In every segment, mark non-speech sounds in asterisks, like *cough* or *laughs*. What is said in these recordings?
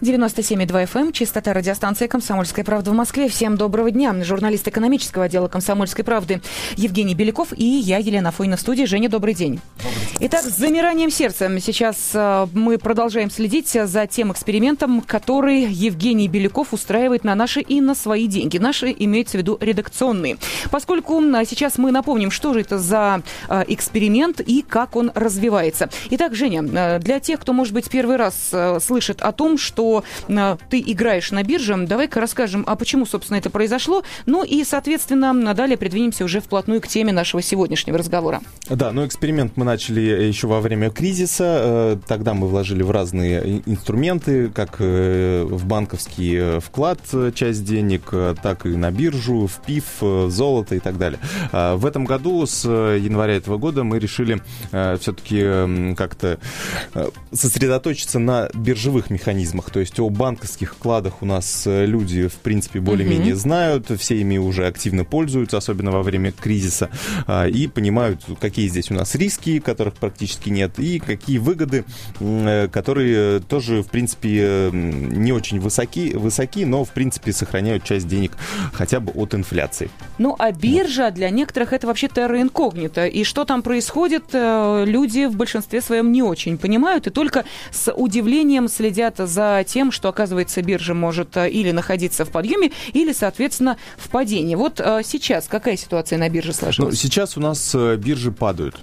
97,2 FM, эм, частота радиостанции «Комсомольская правда» в Москве. Всем доброго дня. Журналист экономического отдела «Комсомольской правды» Евгений Беляков и я, Елена Фойна, в студии. Женя, добрый день. Добрый день. Итак, с замиранием сердца сейчас э, мы продолжаем следить за тем экспериментом, который Евгений Беляков устраивает на наши и на свои деньги. Наши имеются в виду редакционные. Поскольку сейчас мы напомним, что же это за э, эксперимент и как он развивается. Итак, Женя, э, для тех, кто, может быть, первый раз слышит о том, что э, ты играешь на бирже. Давай-ка расскажем, а почему, собственно, это произошло. Ну и, соответственно, далее придвинемся уже вплотную к теме нашего сегодняшнего разговора. Да, ну эксперимент мы начали еще во время кризиса. Э, тогда мы вложили в разные инструменты, как э, в банковский вклад часть денег, так и на биржу, в ПИФ, в золото и так далее. А в этом году, с января этого года, мы решили все-таки как-то сосредоточиться на биржевых механизмах. То есть о банковских вкладах у нас э, люди, в принципе, более-менее угу. знают, все ими уже активно пользуются, особенно во время кризиса, а, и понимают, какие здесь у нас риски, которых практически нет, и какие выгоды, э, которые тоже, в принципе, не очень высоки, высоки, но, в принципе, сохраняют часть денег хотя бы от инфляции. Ну, а биржа для некоторых это вообще терра инкогнито. И что там происходит, э, люди в большинстве своем не очень понимают и только с удивлением следят за тем, что, оказывается, биржа может э, или находиться в подъеме, или, соответственно, в падении. Вот э, сейчас какая ситуация на бирже сложилась? Ну, сейчас у нас э, биржи падают.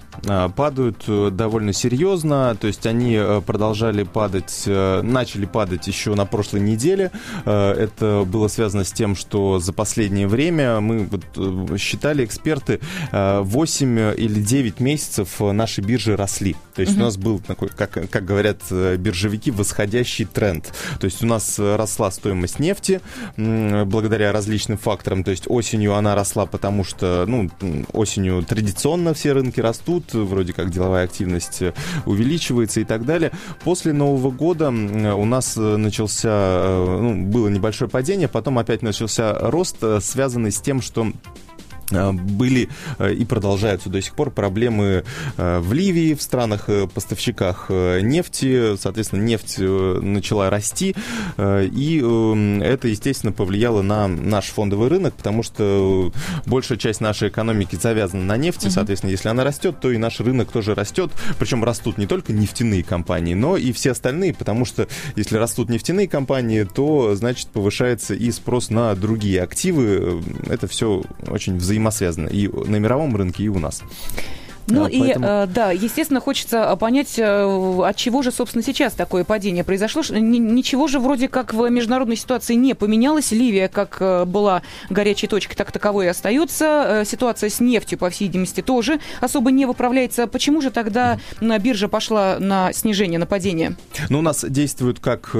Падают довольно серьезно, то есть они продолжали падать, начали падать еще на прошлой неделе. Это было связано с тем, что за последнее время мы вот считали эксперты 8 или 9 месяцев наши биржи росли. То есть угу. у нас был такой, как, как говорят биржевики, восходящий тренд. То есть у нас э, росла стоимость нефти благодаря различным факторам. То есть осенью она росла, потому что ну, осенью традиционно все рынки растут, вроде как деловая активность э, увеличивается и так далее. После Нового года у нас э, начался, ну, было небольшое падение, потом опять начался рост, связанный с тем, что Э, были э, и продолжаются до сих пор проблемы э, в Ливии, в странах-поставщиках нефти. Соответственно, нефть начала расти, и это, естественно, повлияло на наш фондовый рынок, потому что большая часть нашей экономики завязана на нефти. Соответственно, если она растет, то и наш рынок тоже растет. Причем растут не только нефтяные компании, но и все остальные, потому что если растут нефтяные компании, то, значит, повышается и спрос на другие активы. Это все очень взаимодействует взаимосвязаны и на мировом рынке, и у нас. Ну а, и, поэтому... э, да, естественно, хочется э, понять, э, от чего же, собственно, сейчас такое падение произошло. Ничего же вроде как в международной ситуации не поменялось. Ливия, как э, была горячей точкой, так таковой и остается. Ситуация с нефтью, по всей видимости, тоже особо не выправляется. Почему же тогда на биржа пошла на снижение, на падение? Ну, у нас действуют как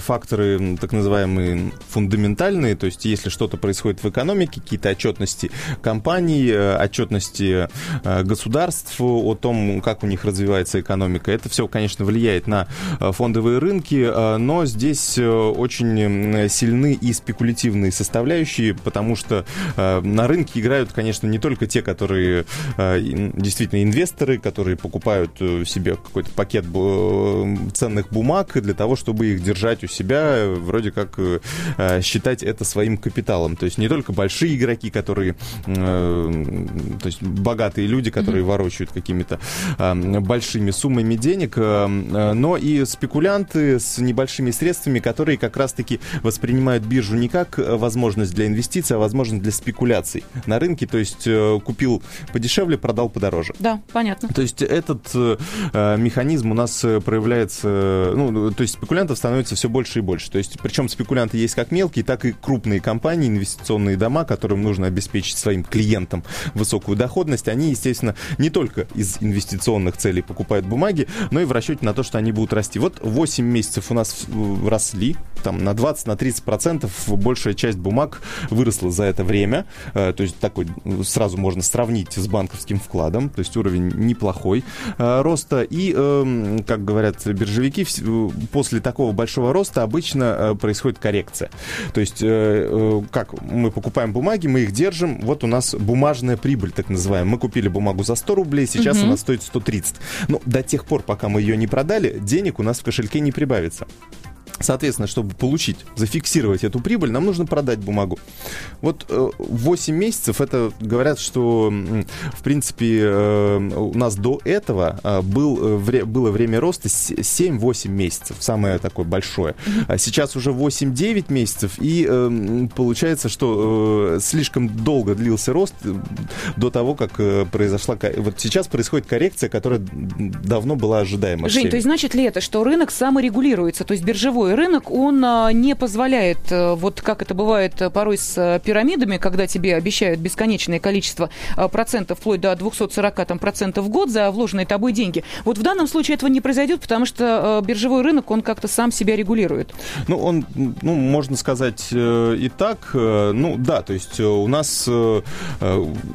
факторы так называемые фундаментальные, то есть если что-то происходит в экономике, какие-то отчетности компаний, отчетности государств, государств, о том, как у них развивается экономика. Это все, конечно, влияет на э, фондовые рынки, э, но здесь э, очень сильны и спекулятивные составляющие, потому что на рынке играют, конечно, не только те, которые действительно инвесторы, которые покупают себе какой-то пакет ценных бумаг для того, чтобы их держать у себя, вроде как считать это своим капиталом. То есть не только большие игроки, которые, то есть богатые люди, которые ворочают какими-то э, большими суммами денег, э, но и спекулянты с небольшими средствами, которые как раз-таки воспринимают биржу не как возможность для инвестиций, а возможность для спекуляций на рынке, то есть э, купил подешевле, продал подороже. Да, понятно. То есть этот э, механизм у нас проявляется, ну, то есть спекулянтов становится все больше и больше. То есть причем спекулянты есть как мелкие, так и крупные компании, инвестиционные дома, которым нужно обеспечить своим клиентам высокую доходность, они, естественно, не только из инвестиционных целей покупают бумаги, но и в расчете на то, что они будут расти. Вот 8 месяцев у нас росли там на 20, на 30 процентов большая часть бумаг выросла за это время. То есть такой сразу можно сравнить с банковским вкладом. То есть уровень неплохой роста. И, эм, как говорят биржевики, после такого большого роста обычно происходит коррекция. То есть как мы покупаем бумаги, мы их держим, вот у нас бумажная прибыль, так называемая. Мы купили бумагу за 100 рублей, сейчас угу. она стоит 130. Но до тех пор, пока мы ее не продали, денег у нас в кошельке не прибавится. Соответственно, чтобы получить, зафиксировать эту прибыль, нам нужно продать бумагу. Вот 8 э, месяцев, это говорят, что, в принципе, э, у нас до этого э, был, было время роста 7-8 месяцев, самое такое большое. А сейчас уже 8-9 месяцев, и получается, что слишком долго длился рост до того, как произошла... Вот сейчас происходит коррекция, которая давно была ожидаема. Жень, то есть значит ли это, что рынок саморегулируется, то есть биржевой мировой рынок, он а, не позволяет, э, вот как это бывает э, порой с э, пирамидами, когда тебе обещают бесконечное количество процентов, вплоть до 240 там, процентов в год за вложенные тобой деньги. Вот в данном случае этого не произойдет, потому что биржевой рынок, он как-то сам себя регулирует. Ну, он, ну, можно сказать и так. Ну, да, то есть у нас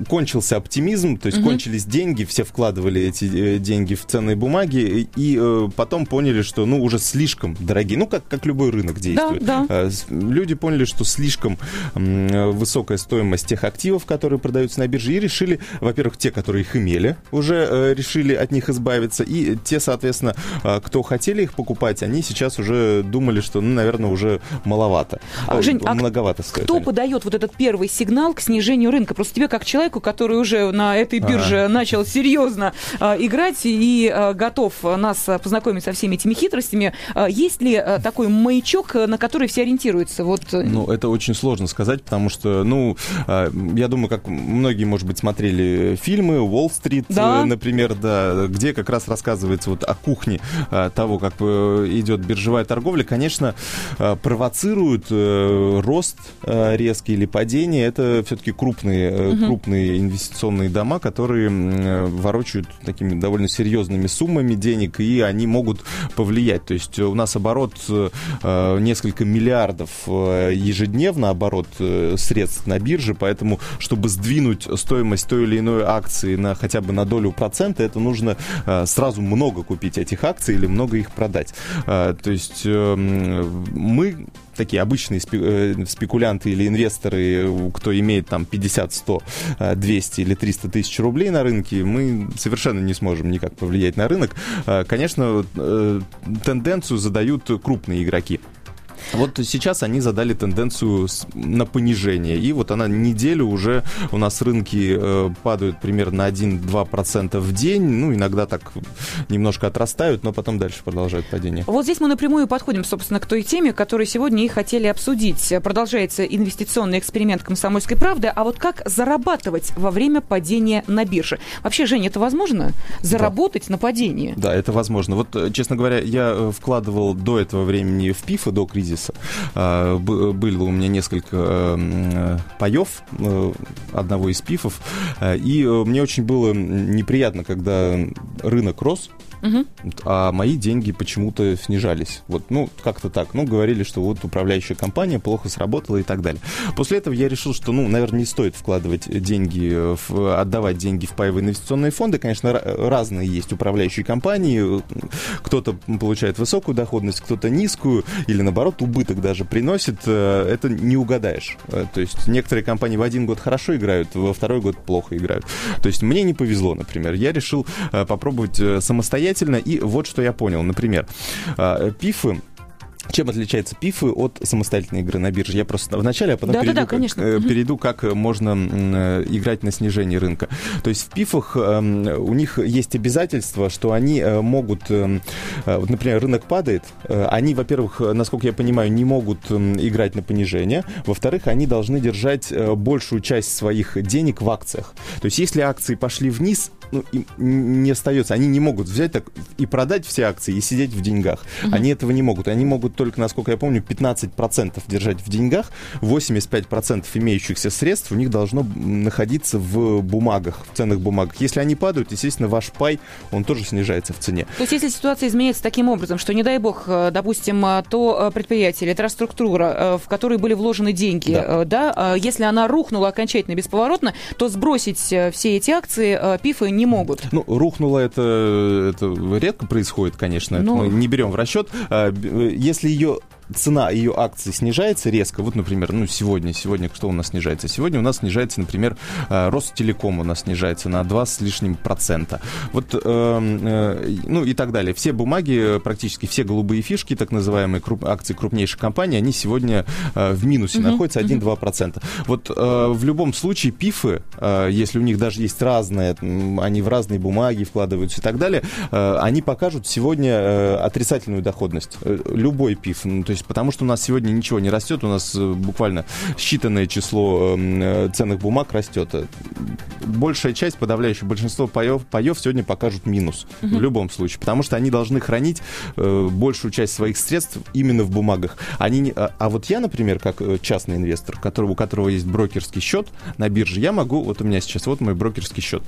кончился оптимизм, то есть угу. кончились деньги, все вкладывали эти деньги в ценные бумаги, и потом поняли, что, ну, уже слишком дорогие. Ну, как, как любой рынок действует. Да, да. Люди поняли, что слишком высокая стоимость тех активов, которые продаются на бирже, и решили, во-первых, те, которые их имели, уже э, решили от них избавиться, и те, соответственно, э, кто хотели их покупать, они сейчас уже думали, что, ну, наверное, уже маловато. А, Жень, а многовато стоит. Кто подает вот этот первый сигнал к снижению рынка? Просто тебе, как человеку, который уже на этой бирже а. начал серьезно играть и готов нас познакомить со всеми этими хитростями, есть ли такой маячок, э, на который все ориентируются? Вот. Э, ну, это очень сложно сказать, потому что, ну, а, я думаю, как многие, может быть, смотрели фильмы «Уолл-стрит», да? Э, например, да, где как раз рассказывается вот о кухне того, как идет биржевая торговля. Конечно, провоцируют рост резкий или падение. Это все-таки крупные, угу. крупные инвестиционные дома, которые ворочают такими довольно серьезными суммами денег, и они могут повлиять. То есть у нас оборот несколько миллиардов э, ежедневно оборот э, средств на бирже, поэтому, чтобы сдвинуть стоимость той или иной акции на хотя бы на долю процента, это нужно э, сразу много купить этих акций или много их продать. Э, то есть э, мы такие обычные э, спекулянты или инвесторы, кто имеет там 50, 100, 200 или 300 тысяч рублей на рынке, мы совершенно не сможем никак повлиять на рынок. Э, конечно, э, тенденцию задают крупные игроки. Вот сейчас они задали тенденцию на понижение. И вот она неделю уже у нас рынки э, падают примерно на 1-2% в день. Ну, иногда так немножко отрастают, но потом дальше продолжают падение. Вот здесь мы напрямую подходим, собственно, к той теме, которую сегодня и хотели обсудить. Продолжается инвестиционный эксперимент комсомольской правды. А вот как зарабатывать во время падения на бирже? Вообще, Женя, это возможно? Заработать да. на падении? Да, это возможно. Вот, э, честно говоря, я э, вкладывал до этого времени в ПИФы, до кризиса кризиса. А, было у меня несколько э, паев э, одного из пифов, э, и мне очень было неприятно, когда рынок рос, угу. а мои деньги почему-то снижались. Вот, ну, как-то так. Ну, говорили, что вот управляющая компания плохо сработала и так далее. После этого я решил, что, ну, наверное, не стоит вкладывать деньги, в, отдавать деньги в паевые инвестиционные фонды. Конечно, разные есть управляющие компании. Кто-то получает высокую доходность, кто-то низкую, или наоборот, убыток даже приносит. Э, это не угадаешь. Э, то есть некоторые компании в один год хорошо играют, во второй год плохо играют. То есть мне не повезло, например. Я решил э, попробовать самостоятельно самостоятельно. И вот что я понял. Например, а, пифы чем отличаются пифы от самостоятельной игры на бирже? Я просто вначале, а потом да, перейду, да, да, конечно. Как, э, перейду, как можно э, играть на снижении рынка. То есть в пифах эм, у них есть обязательство, что они э, могут, эм, вот, например, рынок падает, они, во-первых, насколько я понимаю, не могут играть на понижение, во-вторых, они должны держать большую часть своих денег в акциях. То есть если акции пошли вниз, ну, им не остается, они не могут взять так и продать все акции и сидеть в деньгах. Угу. Они этого не могут. Они могут только, насколько я помню, 15% держать в деньгах, 85% имеющихся средств у них должно находиться в бумагах, в ценных бумагах. Если они падают, естественно, ваш пай, он тоже снижается в цене. То есть если ситуация изменится таким образом, что, не дай бог, э, допустим, э, то предприятие или та структура, в которой были вложены деньги, да. да, если она рухнула окончательно бесповоротно, то сбросить все эти акции ПИФы не могут. Ну, рухнуло это, это редко происходит, конечно, ну... это мы не берем в расчет. Если ее цена ее акций снижается резко, вот, например, ну, сегодня, сегодня что у нас снижается? Сегодня у нас снижается, например, э, Ростелеком у нас снижается на 2 с лишним процента. Вот, э, э, ну, и так далее. Все бумаги, практически все голубые фишки, так называемые круп, акции крупнейших компаний, они сегодня в минусе mm-hmm. находятся 1-2%. Вот э, в любом случае пифы, если у них даже есть разные, они в разные бумаги вкладываются и так далее, они покажут сегодня отрицательную доходность. Любой пиф, ну, то есть есть потому что у нас сегодня ничего не растет, у нас э, буквально считанное число эм, э, ценных бумаг растет. Большая часть, подавляющее большинство паев, паев сегодня покажут минус угу. в любом случае, потому что они должны хранить э, большую часть своих средств именно в бумагах. Они не, а, а вот я, например, как э, частный инвестор, который, у которого есть брокерский счет на бирже, я могу, вот у меня сейчас вот мой брокерский счет.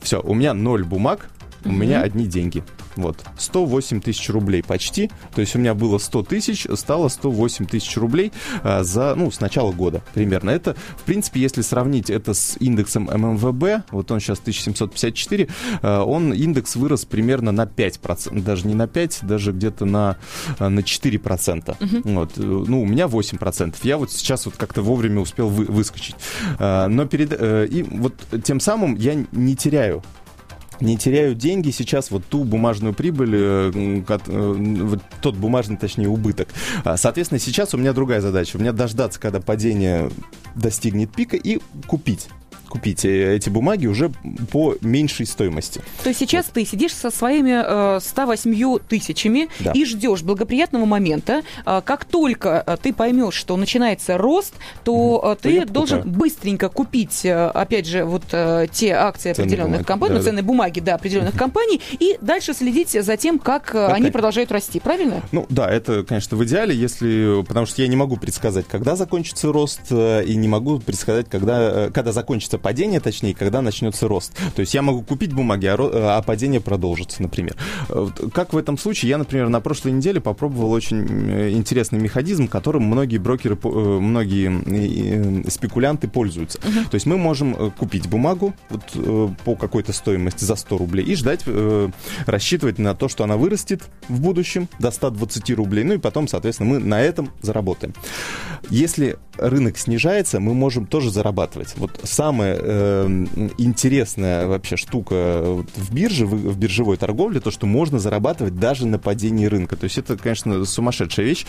Все, у меня ноль бумаг, у меня одни деньги. Вот. 108 тысяч рублей почти. То есть у меня было 100 тысяч, стало 108 тысяч рублей а, за, ну, с начала года примерно. Это, в принципе, если сравнить это с индексом ММВБ, вот он сейчас 1754, а, он, индекс вырос примерно на 5%, даже не на 5, даже где-то на, а, на 4%. Угу. Вот. Ну, у меня 8%. Я вот сейчас вот как-то вовремя успел вы, выскочить. Но перед... А, и вот тем самым я не теряю не теряют деньги сейчас вот ту бумажную прибыль, э, э, тот бумажный, точнее, убыток. А, соответственно, сейчас у меня другая задача. У меня дождаться, когда падение достигнет пика и купить купить эти бумаги уже по меньшей стоимости. То есть сейчас вот. ты сидишь со своими э, 108 тысячами да. и ждешь благоприятного момента. Э, как только э, ты поймешь, что начинается рост, то угу. ты то должен быстренько купить, э, опять же, вот э, те акции ценные определенных компаний, да, ну, ценные да. бумаги, да, определенных компаний, и дальше следить за тем, как okay. они продолжают расти, правильно? Ну да, это, конечно, в идеале, если, потому что я не могу предсказать, когда закончится рост, и не могу предсказать, когда, когда закончится падение, точнее, когда начнется рост. То есть я могу купить бумаги, а, а падение продолжится, например. Как в этом случае? Я, например, на прошлой неделе попробовал очень э, интересный механизм, которым многие брокеры, э, многие э, спекулянты пользуются. Uh-huh. То есть мы можем купить бумагу вот, по какой-то стоимости за 100 рублей и ждать, рассчитывать на то, что она вырастет в будущем до 120 рублей. Ну и потом, соответственно, мы на этом заработаем. Если рынок снижается, мы можем тоже зарабатывать. Вот самое самая э, интересная вообще штука в бирже, в, в биржевой торговле, то, что можно зарабатывать даже на падении рынка. То есть это, конечно, сумасшедшая вещь.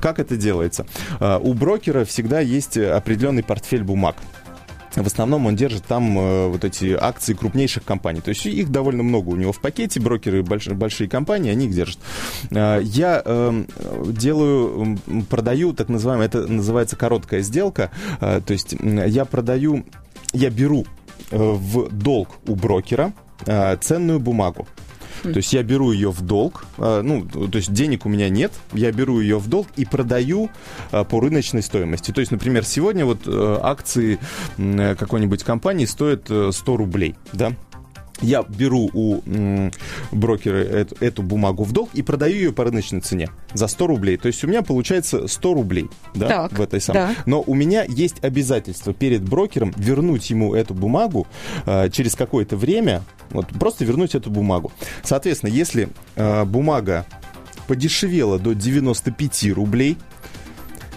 Как это делается? Э, у брокера всегда есть определенный портфель бумаг. В основном он держит там э, вот эти акции крупнейших компаний. То есть их довольно много у него в пакете. Брокеры, больш, большие компании, они их держат. Э, я э, делаю, продаю так называемое, это называется короткая сделка. Э, то есть я продаю я беру э, в долг у брокера э, ценную бумагу. То есть я беру ее в долг, э, ну, то есть денег у меня нет, я беру ее в долг и продаю по рыночной стоимости. То есть, например, сегодня вот акции какой-нибудь компании стоят 100 рублей, да, я беру у м, брокера эту, эту бумагу в долг и продаю ее по рыночной цене за 100 рублей. То есть у меня получается 100 рублей да, так, в этой самой. Да. Но у меня есть обязательство перед брокером вернуть ему эту бумагу э, через какое-то время, вот просто вернуть эту бумагу. Соответственно, если э, бумага подешевела до 95 рублей,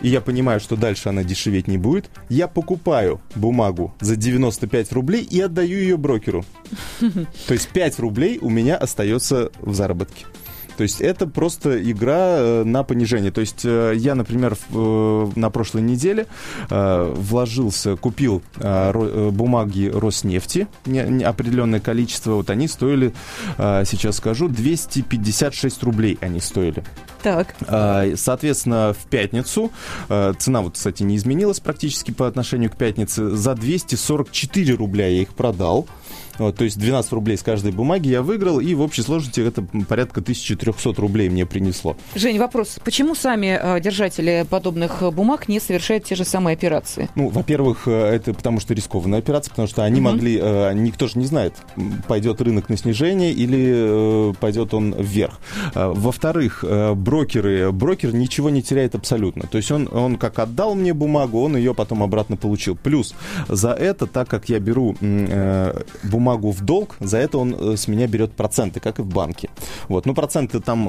и я понимаю, что дальше она дешеветь не будет, я покупаю бумагу за 95 рублей и отдаю ее брокеру. *laughs* То есть 5 рублей у меня остается в заработке. То есть это просто игра э, на понижение. То есть э, я, например, э, на прошлой неделе вложился, купил бумаги Роснефти, определенное количество, вот они стоили, сейчас скажу, 256 рублей они стоили. Так. Соответственно, в пятницу, цена вот, кстати, не изменилась практически по отношению к пятнице, за 244 рубля я их продал. Вот, то есть 12 рублей с каждой бумаги я выиграл, и в общей сложности это порядка 1300 рублей мне принесло. Жень, вопрос. Почему сами э, держатели подобных бумаг не совершают те же самые операции? Ну, во-первых, э, это потому что рискованная операция, потому что они угу. могли, э, никто же не знает, пойдет рынок на снижение или пойдет он вверх. Во-вторых, брокеры, брокер ничего не теряет абсолютно. То есть он, он как отдал мне бумагу, он ее потом обратно получил. Плюс за это, так как я беру бумагу в долг, за это он с меня берет проценты, как и в банке. Вот. Ну, проценты там,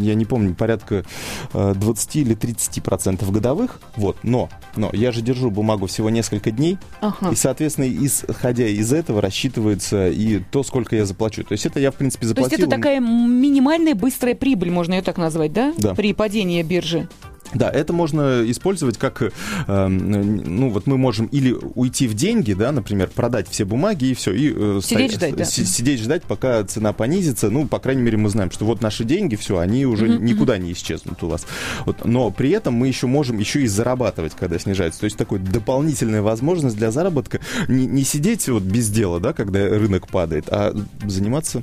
я не помню, порядка 20 или 30 процентов годовых. Вот. Но, но я же держу бумагу всего несколько дней, ага. и, соответственно, исходя из этого рассчитывается и то, сколько я заплачу. То есть это я, в принципе, заплатил. То есть это такая минимальная быстрая прибыль, можно ее так назвать, да? Да. При падении биржи. Да, это можно использовать как, э, ну вот мы можем или уйти в деньги, да, например, продать все бумаги и все, и э, сидеть, стоять, ждать, да. сидеть ждать, пока цена понизится. Ну, по крайней мере, мы знаем, что вот наши деньги, все, они уже uh-huh, никуда не исчезнут у вас. Вот, но при этом мы еще можем еще и зарабатывать, когда снижается. То есть такой дополнительная возможность для заработка. Не, не сидеть вот без дела, да, когда рынок падает, а заниматься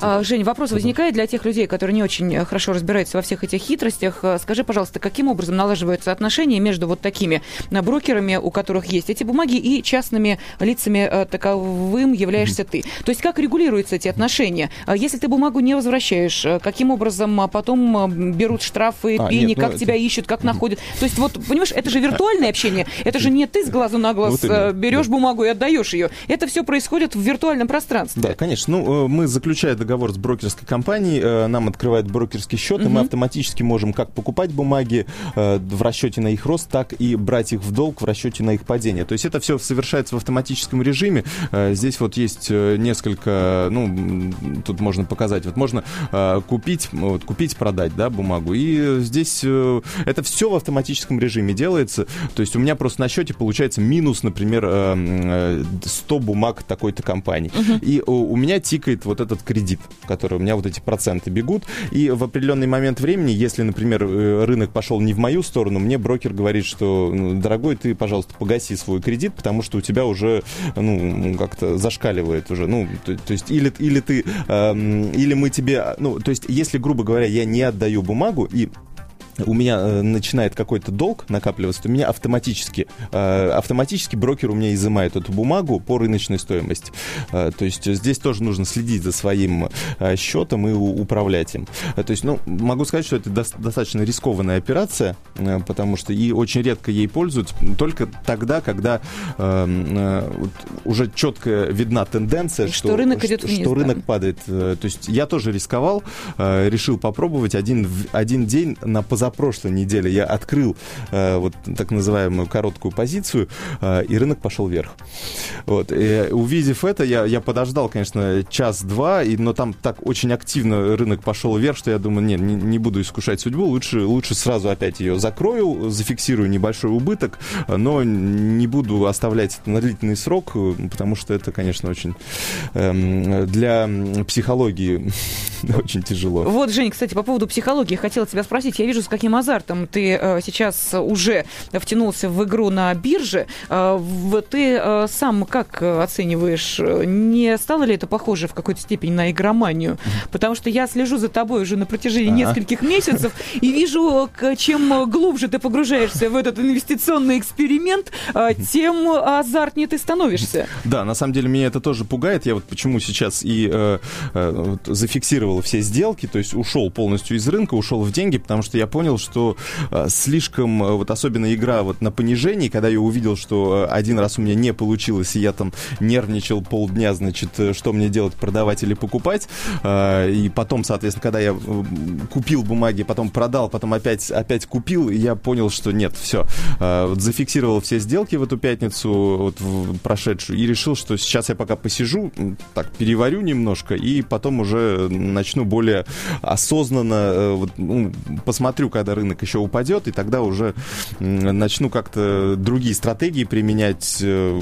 а, Жень, вопрос возникает для тех людей, которые не очень э, хорошо разбираются во всех этих хитростях. Э, скажи, пожалуйста, каким образом налаживаются отношения между вот такими э, брокерами, у которых есть эти бумаги, и частными лицами таковым являешься ты? То есть как регулируются эти отношения? Если ты бумагу не возвращаешь, каким образом потом берут штрафы, а, пени, нет, как ну, тебя это... ищут, как находят? То есть вот, понимаешь, это же виртуальное общение. Это же не ты с глазу на глаз вот берешь да. бумагу и отдаешь ее. Это все происходит в виртуальном пространстве. Да, конечно. Ну, мы заключая договор с брокерской компанией, э, нам открывает брокерский счет, угу. и мы автоматически можем как покупать бумаги э, в расчете на их рост, так и брать их в долг в расчете на их падение. То есть это все совершается в автоматическом режиме. Э, здесь вот есть несколько, ну, тут можно показать, вот можно купить, вот, купить, продать, да, бумагу. И здесь это все в автоматическом режиме делается. То есть у меня просто на счете получается минус, например, 100 бумаг такой-то компании. Угу. И у меня тикает вот этот кредит, которые у меня вот эти проценты бегут. И в определенный момент времени, если, например, э, рынок пошел не в мою сторону, мне брокер говорит, что, ну, дорогой, ты, пожалуйста, погаси свой кредит, потому что у тебя уже, ну, как-то зашкаливает уже. Ну, то, то есть, или, или ты, э, или мы тебе, ну, то есть, если, грубо говоря, я не отдаю бумагу, и у меня э, начинает какой-то долг накапливаться, то меня автоматически, э, автоматически брокер у меня изымает эту бумагу по рыночной стоимости. Э, то есть здесь тоже нужно следить за своим э, счетом и у, управлять им. Э, то есть, ну, могу сказать, что это до, достаточно рискованная операция, э, потому что и очень редко ей пользуются только тогда, когда э, э, вот уже четко видна тенденция, что, что рынок идет вниз, что да. рынок падает. Э, то есть я тоже рисковал, э, решил попробовать один, один день на позапрошлый позапрошлой неделе я открыл э, вот так называемую короткую позицию, э, и рынок пошел вверх. Вот. И, увидев это, я, я подождал, конечно, час-два, и, но там так очень активно рынок пошел вверх, что я думаю, нет, не, не буду искушать судьбу, лучше, лучше сразу опять ее закрою, зафиксирую небольшой убыток, но не буду оставлять это на длительный срок, потому что это, конечно, очень э, для психологии *laughs* очень тяжело. Вот, Жень, кстати, по поводу психологии хотела тебя спросить. Я вижу, каким азартом ты э, сейчас уже втянулся в игру на бирже. Э, ты э, сам как оцениваешь, не стало ли это похоже в какой-то степени на игроманию? Потому что я слежу за тобой уже на протяжении А-а. нескольких месяцев и вижу, чем глубже ты погружаешься в этот инвестиционный эксперимент, тем азартнее ты становишься. Да, на самом деле меня это тоже пугает. Я вот почему сейчас и э, э, зафиксировал все сделки, то есть ушел полностью из рынка, ушел в деньги, потому что я понял, понял, что э, слишком, э, вот особенно игра вот на понижении, когда я увидел, что э, один раз у меня не получилось, и я там нервничал полдня, значит, что мне делать, продавать или покупать, и потом, соответственно, когда я купил бумаги, потом продал, потом опять, опять купил, я понял, что нет, все, вот зафиксировал все сделки в эту пятницу, вот в прошедшую, и решил, что сейчас я пока посижу, так, переварю немножко, и потом уже начну более осознанно, вот, ну, посмотрю, когда рынок еще упадет, и тогда уже начну как-то другие стратегии применять, э,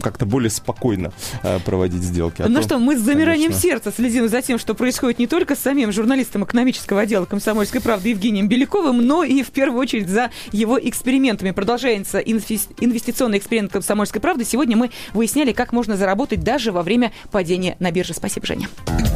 как-то более спокойно э, проводить сделки. А ну то, что, мы с замиранием конечно... сердца следим за тем, что происходит не только с самим журналистом экономического отдела «Комсомольской правды» Евгением Беляковым, но и в первую очередь за его экспериментами. Продолжается инвестиционный эксперимент «Комсомольской правды». Сегодня мы выясняли, как можно заработать даже во время падения на бирже. Спасибо, Женя.